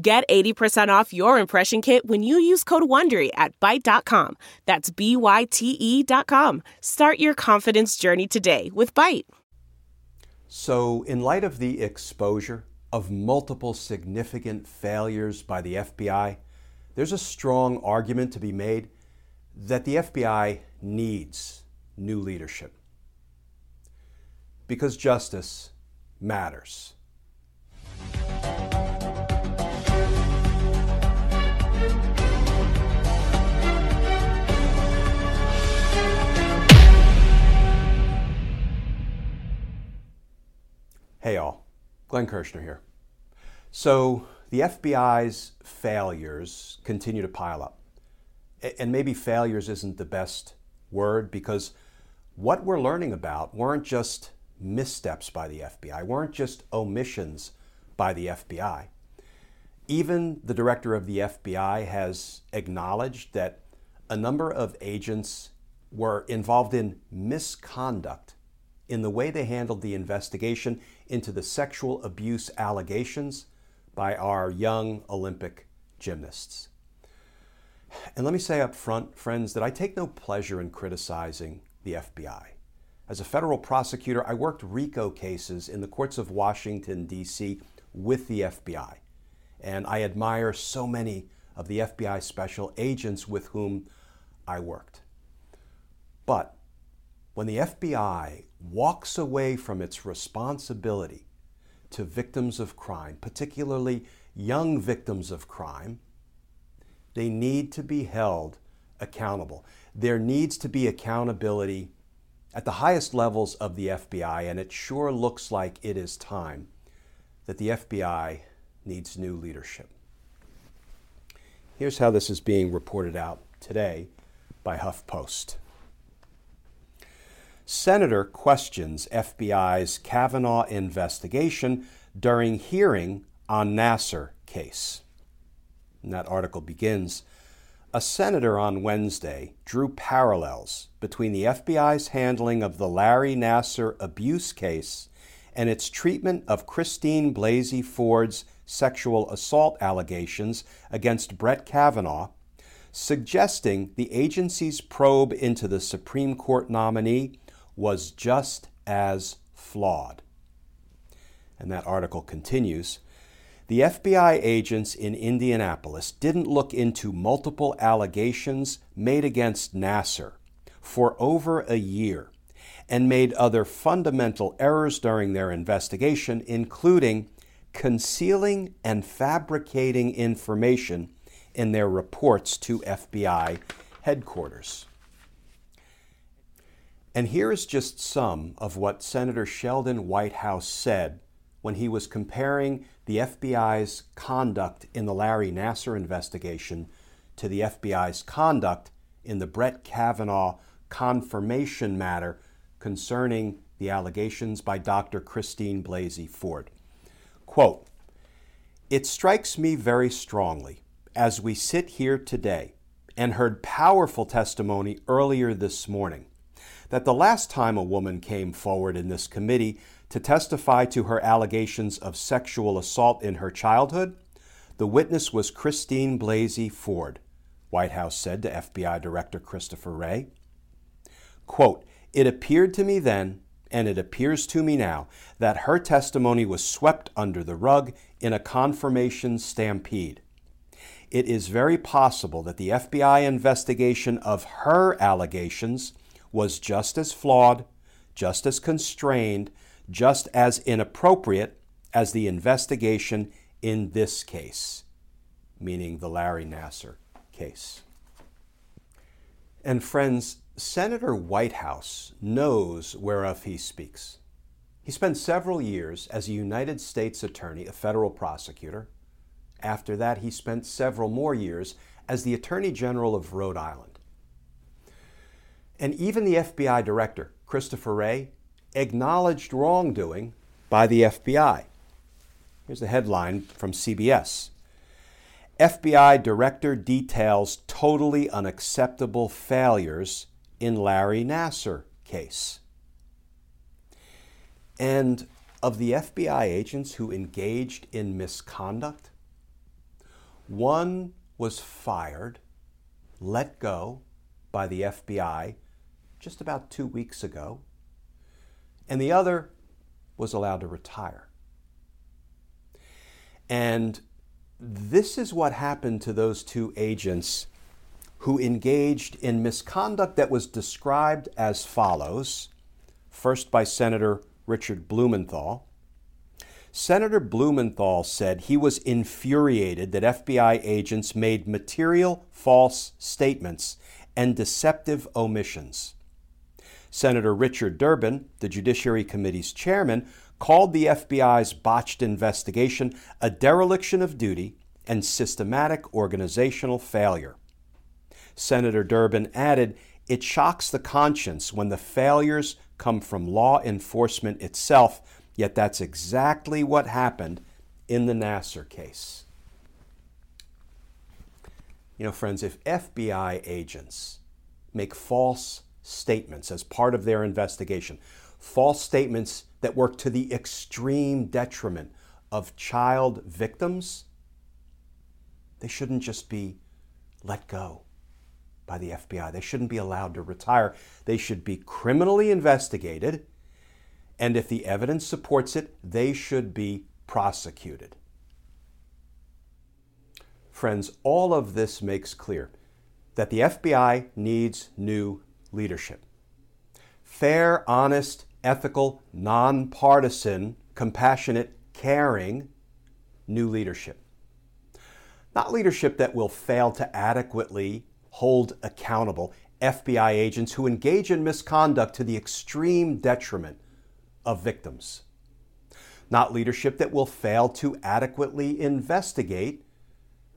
Get 80% off your impression kit when you use code WONDERY at Byte.com. That's B-Y-T-E dot com. Start your confidence journey today with Byte. So, in light of the exposure of multiple significant failures by the FBI, there's a strong argument to be made that the FBI needs new leadership. Because justice matters. Hey, all. Glenn Kirshner here. So, the FBI's failures continue to pile up. And maybe failures isn't the best word because what we're learning about weren't just missteps by the FBI, weren't just omissions by the FBI. Even the director of the FBI has acknowledged that a number of agents were involved in misconduct in the way they handled the investigation into the sexual abuse allegations by our young Olympic gymnasts. And let me say up front, friends, that I take no pleasure in criticizing the FBI. As a federal prosecutor, I worked RICO cases in the courts of Washington, D.C. with the FBI. And I admire so many of the FBI special agents with whom I worked. But when the FBI walks away from its responsibility to victims of crime, particularly young victims of crime, they need to be held accountable. There needs to be accountability at the highest levels of the FBI, and it sure looks like it is time that the FBI needs new leadership. Here's how this is being reported out today by HuffPost. Senator questions FBI's Kavanaugh investigation during hearing on Nassar case. And that article begins A senator on Wednesday drew parallels between the FBI's handling of the Larry Nassar abuse case and its treatment of Christine Blasey Ford's sexual assault allegations against Brett Kavanaugh, suggesting the agency's probe into the Supreme Court nominee was just as flawed. And that article continues The FBI agents in Indianapolis didn't look into multiple allegations made against Nassar for over a year and made other fundamental errors during their investigation, including concealing and fabricating information in their reports to FBI headquarters. And here is just some of what Senator Sheldon Whitehouse said when he was comparing the FBI's conduct in the Larry Nassar investigation to the FBI's conduct in the Brett Kavanaugh confirmation matter concerning the allegations by Dr. Christine Blasey Ford. Quote, It strikes me very strongly as we sit here today and heard powerful testimony earlier this morning that the last time a woman came forward in this committee to testify to her allegations of sexual assault in her childhood, the witness was Christine Blasey Ford, Whitehouse said to FBI Director Christopher Wray. Quote, It appeared to me then, and it appears to me now, that her testimony was swept under the rug in a confirmation stampede. It is very possible that the FBI investigation of her allegations was just as flawed, just as constrained, just as inappropriate as the investigation in this case, meaning the Larry Nassar case. And friends, Senator Whitehouse knows whereof he speaks. He spent several years as a United States attorney, a federal prosecutor, After that, he spent several more years as the Attorney General of Rhode Island. And even the FBI director, Christopher Wray, acknowledged wrongdoing by the FBI. Here's the headline from CBS FBI director details totally unacceptable failures in Larry Nassar case. And of the FBI agents who engaged in misconduct, one was fired, let go by the FBI just about two weeks ago, and the other was allowed to retire. And this is what happened to those two agents who engaged in misconduct that was described as follows first by Senator Richard Blumenthal. Senator Blumenthal said he was infuriated that FBI agents made material false statements and deceptive omissions. Senator Richard Durbin, the Judiciary Committee's chairman, called the FBI's botched investigation a dereliction of duty and systematic organizational failure. Senator Durbin added, It shocks the conscience when the failures come from law enforcement itself, yet that's exactly what happened in the Nassar case. You know, friends, if FBI agents make false statements as part of their investigation, false statements that work to the extreme detriment of child victims, they shouldn't just be let go by the FBI. They shouldn't be allowed to retire. They should be criminally investigated, and if the evidence supports it, they should be prosecuted. Friends, all of this makes clear that the FBI needs new leadership. Fair, honest, ethical, nonpartisan, compassionate, caring new leadership. Not leadership that will fail to adequately hold accountable FBI agents who engage in misconduct to the extreme detriment of victims. Not leadership that will fail to adequately investigate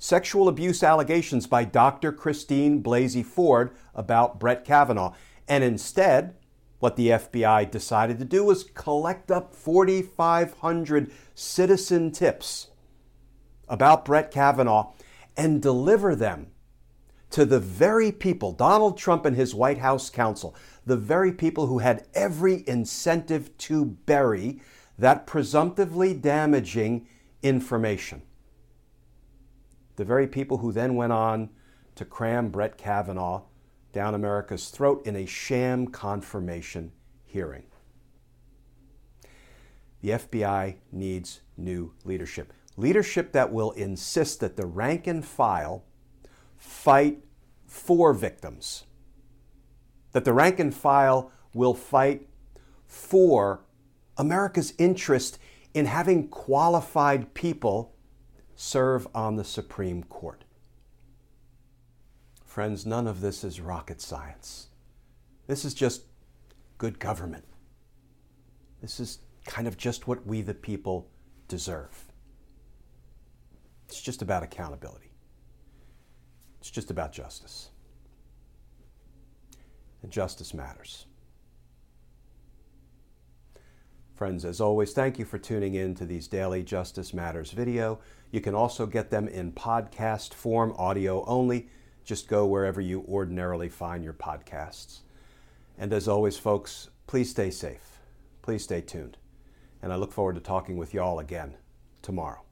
sexual abuse allegations by Dr. Christine Blasey Ford about Brett Kavanaugh. And instead, what the FBI decided to do was collect up 4,500 citizen tips about Brett Kavanaugh and deliver them to the very people, Donald Trump and his White House counsel, the very people who had every incentive to bury that presumptively damaging information. The very people who then went on to cram Brett Kavanaugh down America's throat in a sham confirmation hearing. The FBI needs new leadership. Leadership that will insist that the rank and file fight for victims, that the rank and file will fight for America's interest in having qualified people serve on the Supreme Court. Friends, none of this is rocket science. This is just good government. This is kind of just what we, the people, deserve. It's just about accountability. It's just about justice. And justice matters. Friends, as always, thank you for tuning in to these daily Justice Matters video. You can also get them in podcast form, audio only. Just go wherever you ordinarily find your podcasts. And as always, folks, please stay safe. Please stay tuned. And I look forward to talking with y'all again tomorrow.